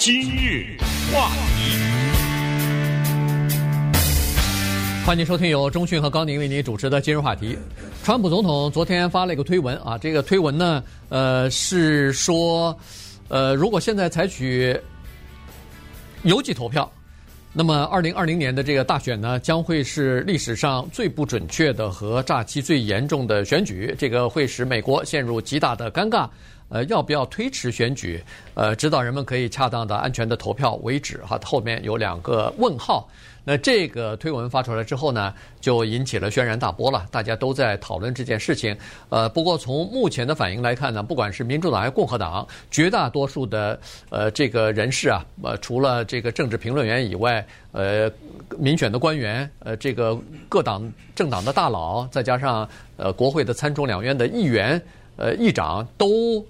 今日话题，欢迎收听由中讯和高宁为您主持的今日话题。川普总统昨天发了一个推文啊，这个推文呢，呃，是说，呃，如果现在采取邮寄投票，那么二零二零年的这个大选呢，将会是历史上最不准确的和诈欺最严重的选举，这个会使美国陷入极大的尴尬。呃，要不要推迟选举？呃，直到人们可以恰当的、安全的投票为止。哈，后面有两个问号。那这个推文发出来之后呢，就引起了轩然大波了，大家都在讨论这件事情。呃，不过从目前的反应来看呢，不管是民主党还是共和党，绝大多数的呃这个人士啊，呃，除了这个政治评论员以外，呃，民选的官员，呃，这个各党政党的大佬，再加上呃国会的参众两院的议员，呃，议长都。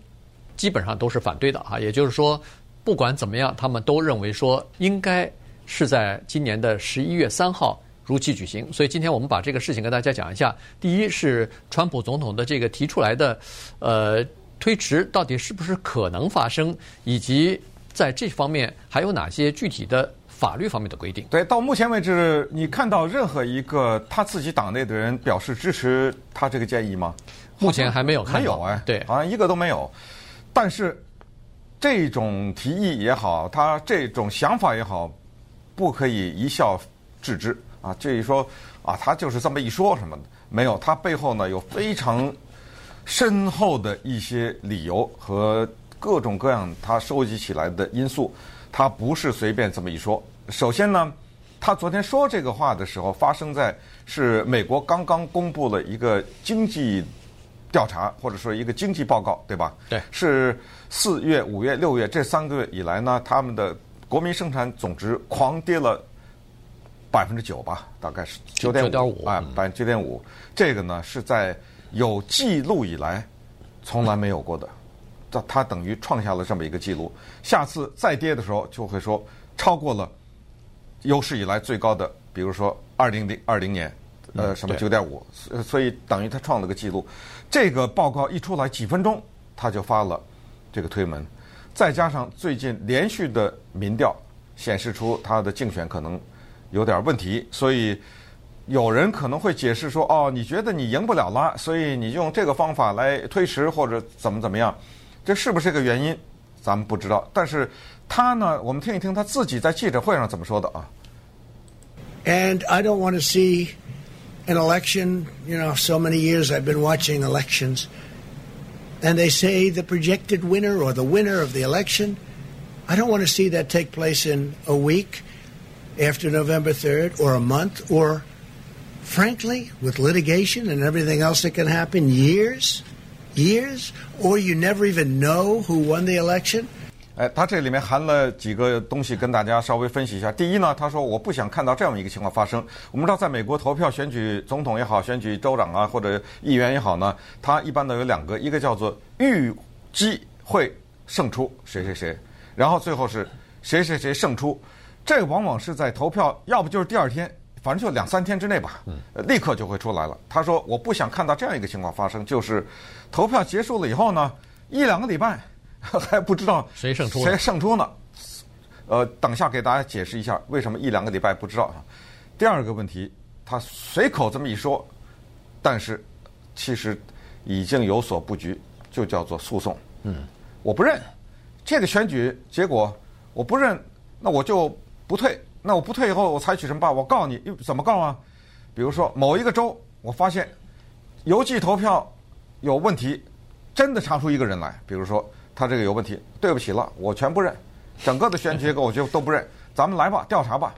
基本上都是反对的啊，也就是说，不管怎么样，他们都认为说应该是在今年的十一月三号如期举行。所以今天我们把这个事情跟大家讲一下。第一是川普总统的这个提出来的，呃，推迟到底是不是可能发生，以及在这方面还有哪些具体的法律方面的规定。对，到目前为止，你看到任何一个他自己党内的人表示支持他这个建议吗？目前还没有看到。没有哎，对，好像一个都没有。但是，这种提议也好，他这种想法也好，不可以一笑置之啊！这一说啊，他就是这么一说什么的，没有，他背后呢有非常深厚的一些理由和各种各样他收集起来的因素，他不是随便这么一说。首先呢，他昨天说这个话的时候，发生在是美国刚刚公布了一个经济。调查或者说一个经济报告，对吧？对，是四月、五月、六月这三个月以来呢，他们的国民生产总值狂跌了百分之九吧，大概是九点五啊，百分之九点五。这个呢是在有记录以来从来没有过的，这它等于创下了这么一个记录。下次再跌的时候，就会说超过了有史以来最高的，比如说二零零二零年。呃，什么九点五？所以等于他创了个记录。这个报告一出来，几分钟他就发了这个推文，再加上最近连续的民调显示出他的竞选可能有点问题，所以有人可能会解释说：“哦，你觉得你赢不了了，所以你用这个方法来推迟或者怎么怎么样？”这是不是个原因？咱们不知道。但是他呢，我们听一听他自己在记者会上怎么说的啊。And I don't want to see. An election, you know, so many years I've been watching elections, and they say the projected winner or the winner of the election. I don't want to see that take place in a week after November 3rd or a month or, frankly, with litigation and everything else that can happen, years, years, or you never even know who won the election. 哎，他这里面含了几个东西，跟大家稍微分析一下。第一呢，他说我不想看到这样一个情况发生。我们知道，在美国投票选举总统也好，选举州长啊或者议员也好呢，他一般都有两个，一个叫做预计会胜出谁谁谁，然后最后是谁谁谁胜出。这个往往是在投票，要不就是第二天，反正就两三天之内吧，立刻就会出来了。他说我不想看到这样一个情况发生，就是投票结束了以后呢，一两个礼拜。还不知道谁胜出谁胜出呢？呃，等下给大家解释一下为什么一两个礼拜不知道。第二个问题，他随口这么一说，但是其实已经有所布局，就叫做诉讼。嗯，我不认这个选举结果，我不认，那我就不退。那我不退以后，我采取什么办法？我告你，怎么告啊？比如说某一个州，我发现邮寄投票有问题，真的查出一个人来，比如说。他这个有问题，对不起了，我全不认，整个的选举结果我就都不认，咱们来吧，调查吧。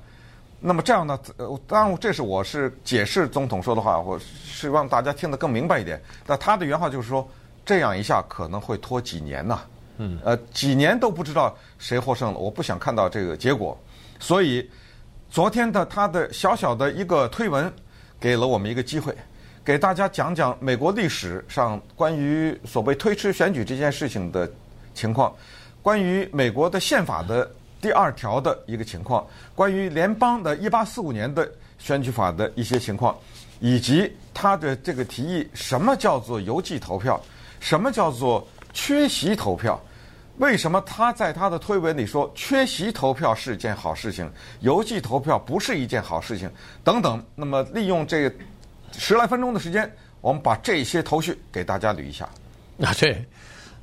那么这样呢？呃当然，这是我是解释总统说的话，我希望大家听得更明白一点。那他的原话就是说，这样一下可能会拖几年呐，嗯，呃，几年都不知道谁获胜了，我不想看到这个结果。所以昨天的他的小小的一个推文，给了我们一个机会。给大家讲讲美国历史上关于所谓推迟选举这件事情的情况，关于美国的宪法的第二条的一个情况，关于联邦的1845年的选举法的一些情况，以及他的这个提议，什么叫做邮寄投票，什么叫做缺席投票，为什么他在他的推文里说缺席投票是件好事情，邮寄投票不是一件好事情等等？那么利用这十来分钟的时间，我们把这些头绪给大家捋一下。啊，对，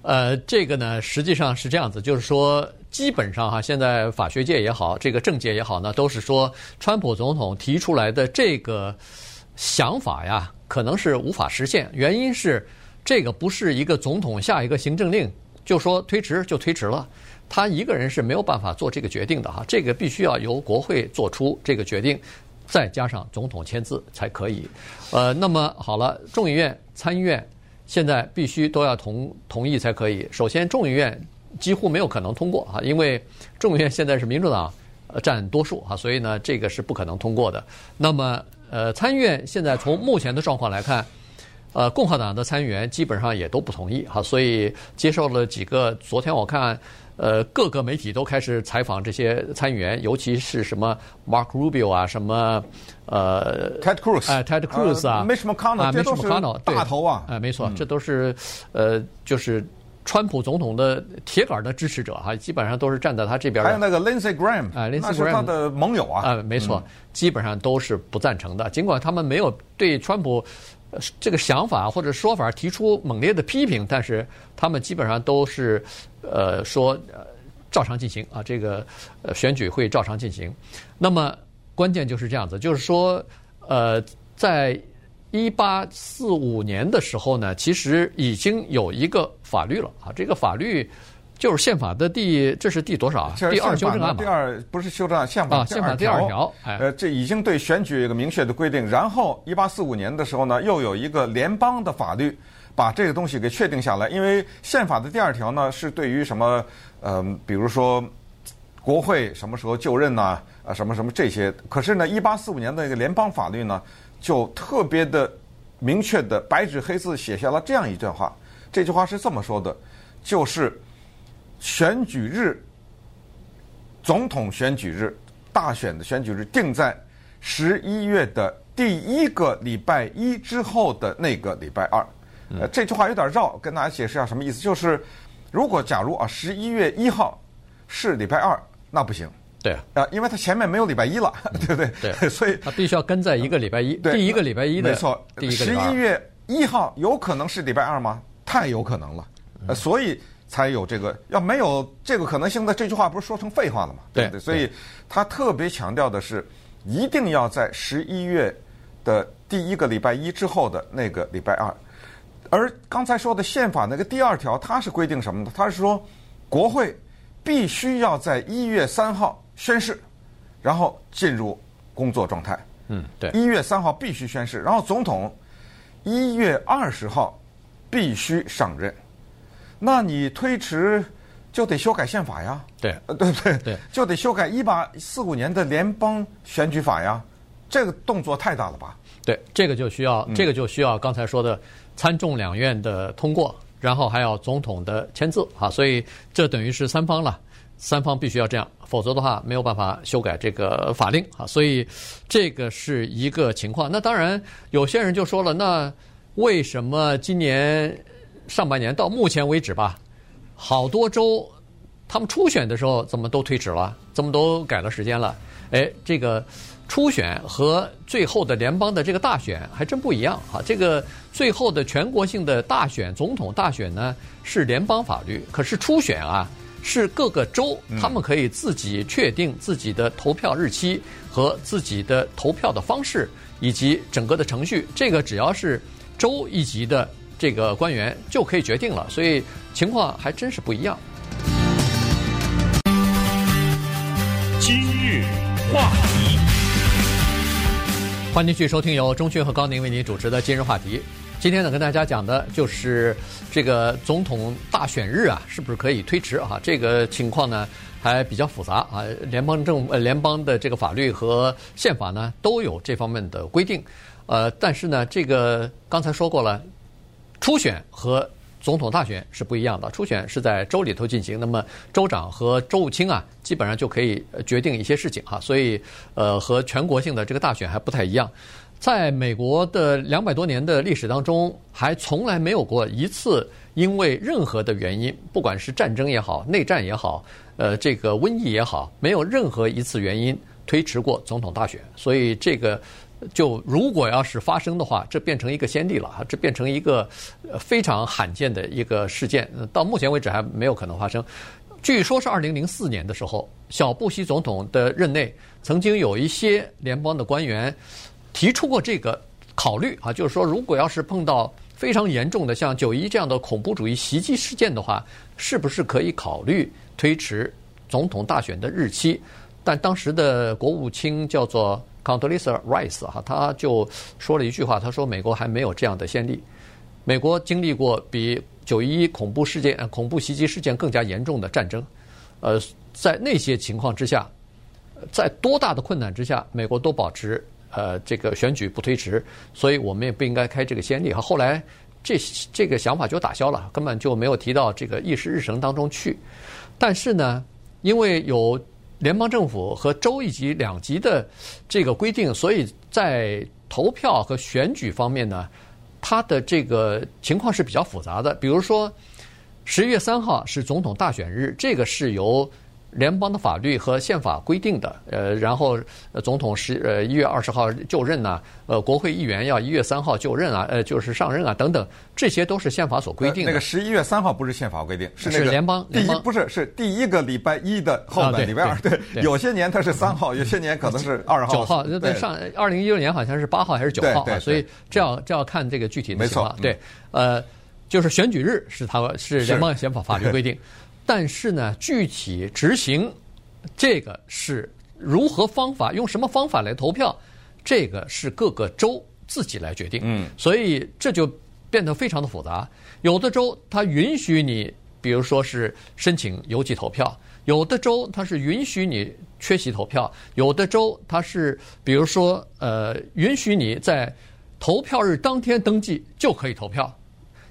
呃，这个呢，实际上是这样子，就是说，基本上哈，现在法学界也好，这个政界也好呢，都是说，川普总统提出来的这个想法呀，可能是无法实现，原因是这个不是一个总统下一个行政令。就说推迟就推迟了，他一个人是没有办法做这个决定的哈，这个必须要由国会做出这个决定，再加上总统签字才可以。呃，那么好了，众议院、参议院现在必须都要同同意才可以。首先，众议院几乎没有可能通过啊，因为众议院现在是民主党占多数啊，所以呢，这个是不可能通过的。那么，呃，参议院现在从目前的状况来看。呃，共和党的参议员基本上也都不同意哈，所以接受了几个。昨天我看，呃，各个媒体都开始采访这些参议员，尤其是什么 Mark Rubio 啊，什么呃 Ted Cruz，哎，Ted Cruz 啊，Mitch McConnell，啊，Mitch McConnell，大头啊，哎，没错，这都是呃，就是川普总统的铁杆的支持者哈，基本上都是站在他这边。还有那个 Lindsey Graham，啊，Lindsey Graham，他的盟友啊，啊，没错，基本上都是不赞成的，尽管他们没有对川普。这个想法或者说法提出猛烈的批评，但是他们基本上都是呃说呃照常进行啊，这个呃选举会照常进行。那么关键就是这样子，就是说呃，在一八四五年的时候呢，其实已经有一个法律了啊，这个法律。就是宪法的第，这是第多少啊？第二修正案。第二不是修正案，宪法啊，宪法第二条。呃，这已经对选举有一个明确的规定。然后，一八四五年的时候呢，又有一个联邦的法律把这个东西给确定下来。因为宪法的第二条呢，是对于什么，呃，比如说国会什么时候就任呐，啊，什么什么这些。可是呢，一八四五年的一个联邦法律呢，就特别的明确的白纸黑字写下了这样一段话。这句话是这么说的，就是。选举日，总统选举日，大选的选举日定在十一月的第一个礼拜一之后的那个礼拜二。呃，这句话有点绕，跟大家解释一下什么意思。就是如果假如啊，十一月一号是礼拜二，那不行。对啊，因为他前面没有礼拜一了，对不对？对，所以他必须要跟在一个礼拜一，对第一个礼拜一的。没错，十一月一号有可能是礼拜二吗？太有可能了。呃，所以。才有这个，要没有这个可能性，那这句话不是说成废话了吗？对？所以他特别强调的是，一定要在十一月的第一个礼拜一之后的那个礼拜二。而刚才说的宪法那个第二条，它是规定什么呢？它是说，国会必须要在一月三号宣誓，然后进入工作状态。嗯，对。一月三号必须宣誓，然后总统一月二十号必须上任。那你推迟就得修改宪法呀，对，呃，对不对？对，就得修改一八四五年的联邦选举法呀，这个动作太大了吧？对，这个就需要，这个就需要刚才说的参众两院的通过，然后还要总统的签字啊，所以这等于是三方了，三方必须要这样，否则的话没有办法修改这个法令啊，所以这个是一个情况。那当然，有些人就说了，那为什么今年？上半年到目前为止吧，好多州他们初选的时候怎么都推迟了，怎么都改了时间了？哎，这个初选和最后的联邦的这个大选还真不一样哈。这个最后的全国性的大选，总统大选呢是联邦法律，可是初选啊是各个州他们可以自己确定自己的投票日期和自己的投票的方式以及整个的程序，这个只要是州一级的。这个官员就可以决定了，所以情况还真是不一样。今日话题，欢迎继续收听由钟迅和高宁为您主持的今日话题。今天呢，跟大家讲的就是这个总统大选日啊，是不是可以推迟啊？这个情况呢还比较复杂啊。联邦政呃联邦的这个法律和宪法呢都有这方面的规定，呃，但是呢，这个刚才说过了。初选和总统大选是不一样的。初选是在州里头进行，那么州长和州务卿啊，基本上就可以决定一些事情哈。所以，呃，和全国性的这个大选还不太一样。在美国的两百多年的历史当中，还从来没有过一次因为任何的原因，不管是战争也好、内战也好、呃，这个瘟疫也好，没有任何一次原因推迟过总统大选。所以这个就如果要是发生的话，这变成一个先例了，这变成一个非常罕见的一个事件。到目前为止还没有可能发生。据说是二零零四年的时候，小布希总统的任内，曾经有一些联邦的官员。提出过这个考虑啊，就是说，如果要是碰到非常严重的像九一这样的恐怖主义袭击事件的话，是不是可以考虑推迟总统大选的日期？但当时的国务卿叫做 Condoleezza Rice 哈，他就说了一句话，他说：“美国还没有这样的先例，美国经历过比九一一恐怖事件、恐怖袭击事件更加严重的战争，呃，在那些情况之下，在多大的困难之下，美国都保持。”呃，这个选举不推迟，所以我们也不应该开这个先例哈。后来这这个想法就打消了，根本就没有提到这个议事日程当中去。但是呢，因为有联邦政府和州一级两级的这个规定，所以在投票和选举方面呢，它的这个情况是比较复杂的。比如说，十一月三号是总统大选日，这个是由。联邦的法律和宪法规定的，呃，然后总统十呃一月二十号就任呐，呃，国会议员要一月三号就任啊，呃，就是上任啊，等等，这些都是宪法所规定的。那个十一月三号不是宪法规定，是那个是联邦第一不是是第一个礼拜一的后的礼拜二，对，有些年它是三号，有些年可能是二号。九号，对，上二零一六年好像是八号还是九号啊？所以这要这要看这个具体的情况。对，呃，就是选举日是它是联邦宪法法律规定。但是呢，具体执行这个是如何方法，用什么方法来投票，这个是各个州自己来决定。嗯，所以这就变得非常的复杂。有的州它允许你，比如说是申请邮寄投票；有的州它是允许你缺席投票；有的州它是，比如说呃，允许你在投票日当天登记就可以投票；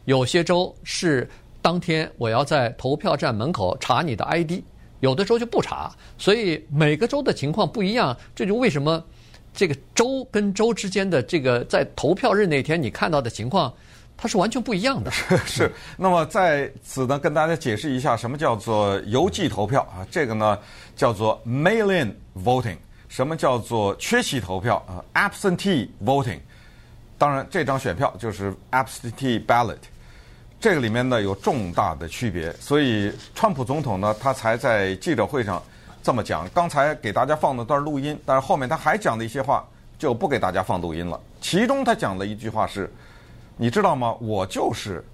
有些州是。当天我要在投票站门口查你的 ID，有的州就不查，所以每个州的情况不一样。这就为什么这个州跟州之间的这个在投票日那天你看到的情况，它是完全不一样的。是。那么在此呢，跟大家解释一下什么叫做邮寄投票啊？这个呢叫做 mail-in voting。什么叫做缺席投票啊？absentee voting。当然，这张选票就是 absentee ballot。这个里面呢有重大的区别，所以川普总统呢他才在记者会上这么讲。刚才给大家放了段录音，但是后面他还讲了一些话，就不给大家放录音了。其中他讲的一句话是：“你知道吗？我就是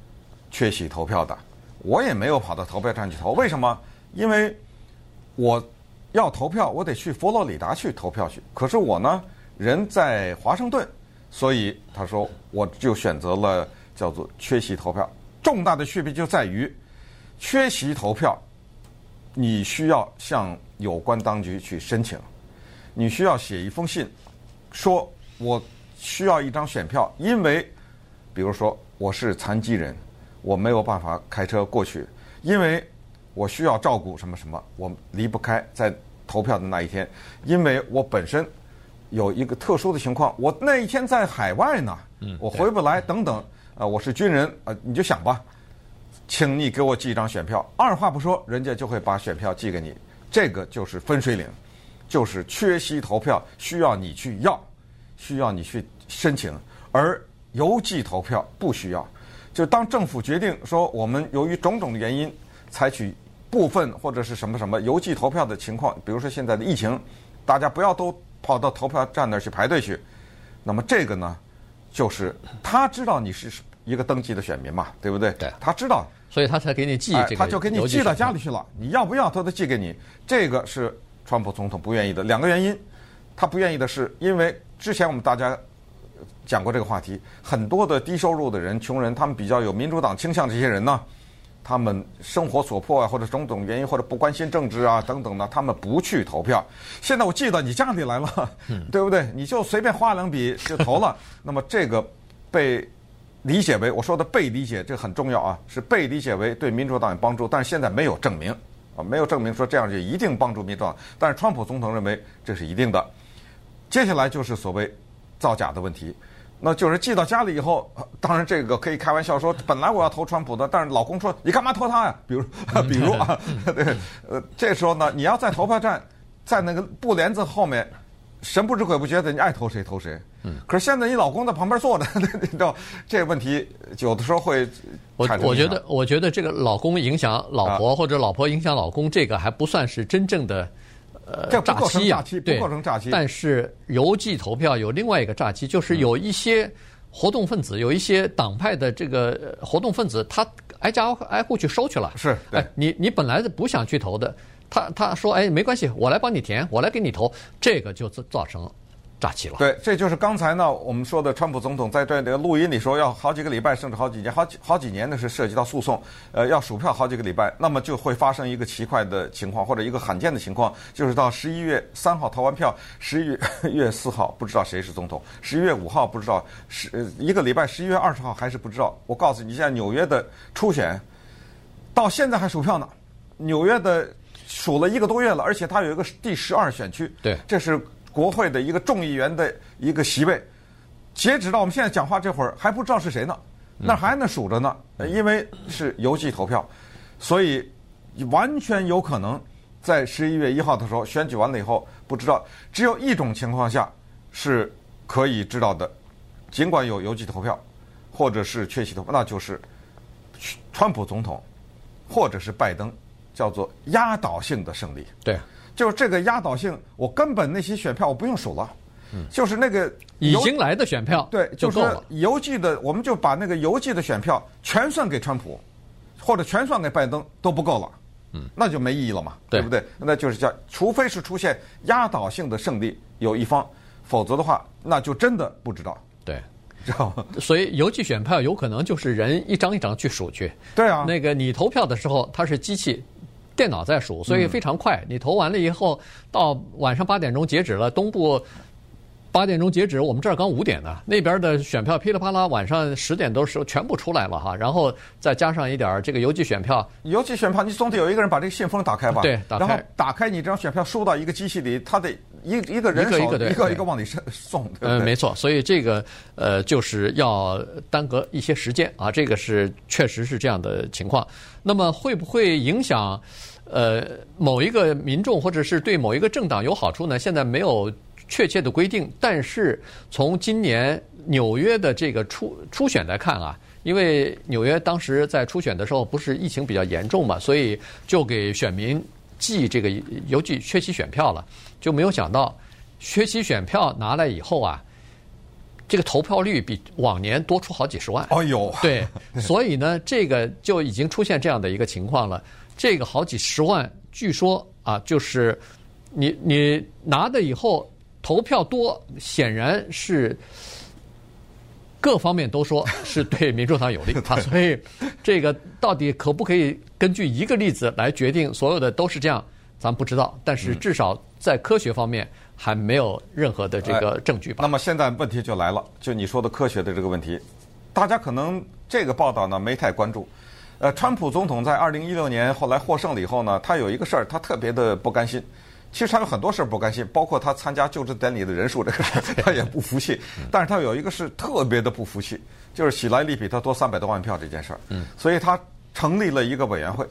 缺席投票的，我也没有跑到投票站去投。为什么？因为我要投票，我得去佛罗里达去投票去。可是我呢人在华盛顿，所以他说我就选择了叫做缺席投票。”重大的区别就在于，缺席投票，你需要向有关当局去申请，你需要写一封信，说我需要一张选票，因为，比如说我是残疾人，我没有办法开车过去，因为我需要照顾什么什么，我离不开在投票的那一天，因为我本身有一个特殊的情况，我那一天在海外呢，我回不来，等等。啊，我是军人啊，你就想吧，请你给我寄一张选票，二话不说，人家就会把选票寄给你。这个就是分水岭，就是缺席投票需要你去要，需要你去申请，而邮寄投票不需要。就当政府决定说，我们由于种种的原因，采取部分或者是什么什么邮寄投票的情况，比如说现在的疫情，大家不要都跑到投票站那儿去排队去，那么这个呢？就是他知道你是一个登记的选民嘛，对不对？对，他知道，所以他才给你寄这个、哎，他就给你寄到家里去了。你要不要，他都寄给你。这个是川普总统不愿意的两个原因。他不愿意的是，因为之前我们大家讲过这个话题，很多的低收入的人、穷人，他们比较有民主党倾向，这些人呢。他们生活所迫啊，或者种种原因，或者不关心政治啊等等的，他们不去投票。现在我寄到你家里来了，对不对？你就随便画两笔就投了。那么这个被理解为，我说的被理解，这很重要啊，是被理解为对民主党有帮助，但是现在没有证明啊，没有证明说这样就一定帮助民主党。但是川普总统认为这是一定的。接下来就是所谓造假的问题。那就是寄到家里以后，当然这个可以开玩笑说，本来我要投川普的，但是老公说你干嘛投他呀？比如，比如啊，对，呃，这时候呢，你要在投票站，在那个布帘子后面，神不知鬼不觉的，你爱投谁投谁。嗯。可是现在你老公在旁边坐着，你知道这个问题有的时候会我我觉得，我觉得这个老公影响老婆，或者老婆影响老公，这个还不算是真正的。呃，诈欺，不构成诈欺。但是邮寄投票有另外一个诈欺，就是有一些活动分子，有一些党派的这个活动分子，他挨家挨户去收去了。是，哎，你你本来不想去投的，他他说，哎，没关系，我来帮你填，我来给你投，这个就造成。诈欺了。对，这就是刚才呢我们说的，川普总统在这个录音里说要好几个礼拜，甚至好几年、好几好几年的是涉及到诉讼，呃，要数票好几个礼拜，那么就会发生一个奇怪的情况，或者一个罕见的情况，就是到十一月三号投完票，十一月 四号不知道谁是总统，十一月五号不知道，十一个礼拜十一月二十号还是不知道。我告诉你，现在纽约的初选到现在还数票呢，纽约的数了一个多月了，而且它有一个第十二选区，对，这是。国会的一个众议员的一个席位，截止到我们现在讲话这会儿还不知道是谁呢，那还那数着呢，因为是邮寄投票，所以完全有可能在十一月一号的时候选举完了以后不知道。只有一种情况下是可以知道的，尽管有邮寄投票或者是缺席投票，那就是川普总统或者是拜登叫做压倒性的胜利。对。就是这个压倒性，我根本那些选票我不用数了，嗯，就是那个已经来的选票，对，就够了。邮寄的，我们就把那个邮寄的选票全算给川普，或者全算给拜登都不够了，嗯，那就没意义了嘛，对，对不对？那就是叫，除非是出现压倒性的胜利有一方，否则的话，那就真的不知道，对，知道吗？所以邮寄选票有可能就是人一张一张去数去，对啊，那个你投票的时候，它是机器。电脑在数，所以非常快。你投完了以后，到晚上八点钟截止了。东部八点钟截止，我们这儿刚五点呢。那边的选票噼里啪啦，晚上十点多时候全部出来了哈。然后再加上一点这个邮寄选票，邮寄选票你总得有一个人把这个信封打开吧？对，打开。然后打开你这张选票收到一个机器里，他得一一个人手一个一个一个一个往里送。嗯，没错。所以这个呃就是要耽搁一些时间啊。这个是确实是这样的情况。那么会不会影响？呃，某一个民众或者是对某一个政党有好处呢？现在没有确切的规定，但是从今年纽约的这个初初选来看啊，因为纽约当时在初选的时候不是疫情比较严重嘛，所以就给选民寄这个邮寄缺席选票了，就没有想到缺席选票拿来以后啊，这个投票率比往年多出好几十万。哎呦，对，所以呢，这个就已经出现这样的一个情况了。这个好几十万，据说啊，就是你你拿的以后投票多，显然是各方面都说是对民主党有利 啊。所以这个到底可不可以根据一个例子来决定所有的都是这样，咱不知道。但是至少在科学方面还没有任何的这个证据吧。那么现在问题就来了，就你说的科学的这个问题，大家可能这个报道呢没太关注。呃，川普总统在二零一六年后来获胜了以后呢，他有一个事儿，他特别的不甘心。其实他有很多事儿不甘心，包括他参加就职典礼的人数这个事儿，他也不服气。但是他有一个是特别的不服气，就是喜来利比他多三百多万票这件事儿。嗯。所以他成立了一个委员会，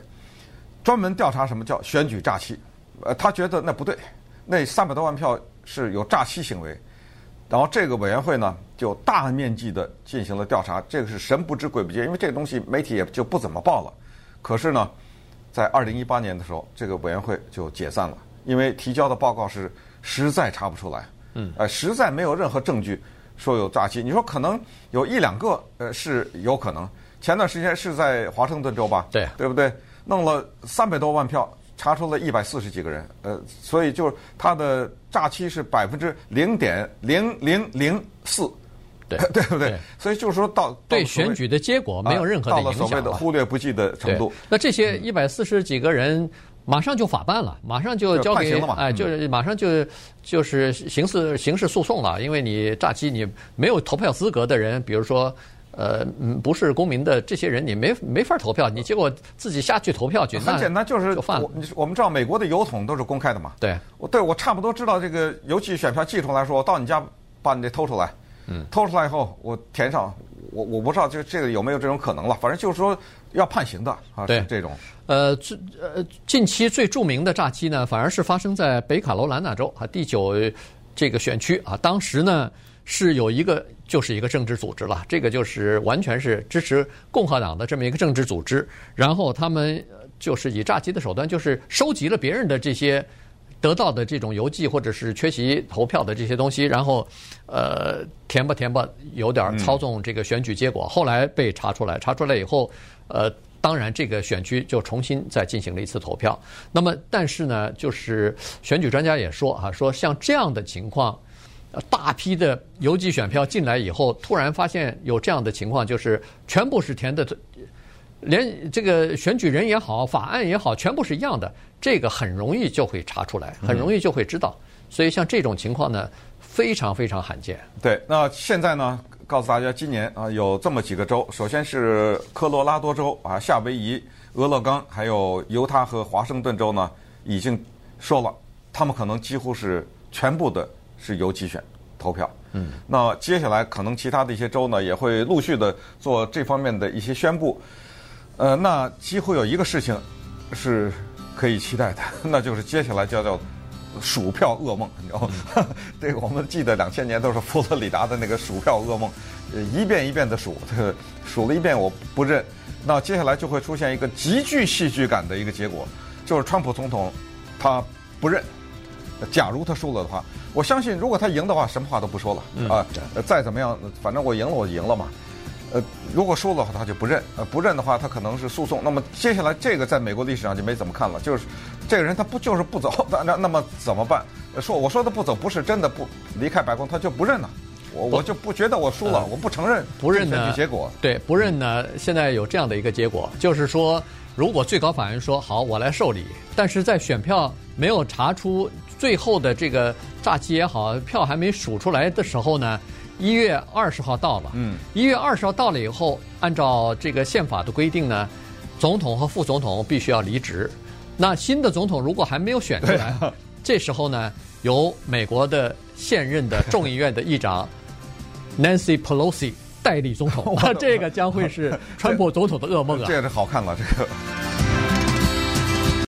专门调查什么叫选举诈欺。呃，他觉得那不对，那三百多万票是有诈欺行为。然后这个委员会呢，就大面积的进行了调查，这个是神不知鬼不觉，因为这个东西媒体也就不怎么报了。可是呢，在二零一八年的时候，这个委员会就解散了，因为提交的报告是实在查不出来，嗯，呃，实在没有任何证据说有诈欺。你说可能有一两个，呃，是有可能。前段时间是在华盛顿州吧？对，对不对？弄了三百多万票。查出了一百四十几个人，呃，所以就是他的诈欺是百分之零点零零零四，对 对不对？对所以就是说到对选举的结果没有任何的影响，到了所谓的忽略不计的程度。那这些一百四十几个人马上就法办了，马上就交给就哎，就是马上就就是刑事刑事诉讼了，因为你诈欺你没有投票资格的人，比如说。呃，嗯，不是公民的这些人，你没没法投票，你结果自己下去投票去，很简单，就是就犯。我我们知道美国的邮筒都是公开的嘛，对，我对我差不多知道这个邮寄选票寄出来说，我到你家把你这偷出来，嗯，偷出来以后我填上，我我不知道这这个有没有这种可能了，反正就是说要判刑的啊，对这种。呃，最呃近期最著名的诈机呢，反而是发生在北卡罗来纳州啊第九这个选区啊，当时呢是有一个就是一个政治组织了，这个就是完全是支持共和党的这么一个政治组织，然后他们就是以诈机的手段，就是收集了别人的这些。得到的这种邮寄或者是缺席投票的这些东西，然后，呃，填吧填吧，有点操纵这个选举结果。后来被查出来，查出来以后，呃，当然这个选区就重新再进行了一次投票。那么，但是呢，就是选举专家也说啊，说像这样的情况，大批的邮寄选票进来以后，突然发现有这样的情况，就是全部是填的。连这个选举人也好，法案也好，全部是一样的，这个很容易就会查出来，很容易就会知道。所以像这种情况呢，非常非常罕见。对，那现在呢，告诉大家，今年啊有这么几个州，首先是科罗拉多州啊、夏威夷、俄勒冈，还有犹他和华盛顿州呢，已经说了，他们可能几乎是全部的是邮寄选投票。嗯，那接下来可能其他的一些州呢，也会陆续的做这方面的一些宣布。呃，那几乎有一个事情是可以期待的，那就是接下来叫叫数票噩梦，你知道吗？这个我们记得两千年都是佛罗里达的那个数票噩梦，呃一遍一遍的数，这个数了一遍我不认，那接下来就会出现一个极具戏剧感的一个结果，就是川普总统他不认，假如他输了的话，我相信如果他赢的话，什么话都不说了、啊，再怎么样，反正我赢了我赢了嘛。呃，如果输了的话，他就不认；呃，不认的话，他可能是诉讼。那么接下来这个在美国历史上就没怎么看了，就是这个人他不就是不走，那那那么怎么办？说我说的不走不是真的不离开白宫，他就不认了。我我就不觉得我输了，我不承认不认的结果。对，不认呢，现在有这样的一个结果，就是说，如果最高法院说好，我来受理，但是在选票没有查出最后的这个诈欺也好，票还没数出来的时候呢？一月二十号到了，嗯，一月二十号到了以后，按照这个宪法的规定呢，总统和副总统必须要离职。那新的总统如果还没有选出来，啊、这时候呢，由美国的现任的众议院的议长 Nancy Pelosi 代理总统，那这个将会是川普总统的噩梦啊！这个是好看了，这个。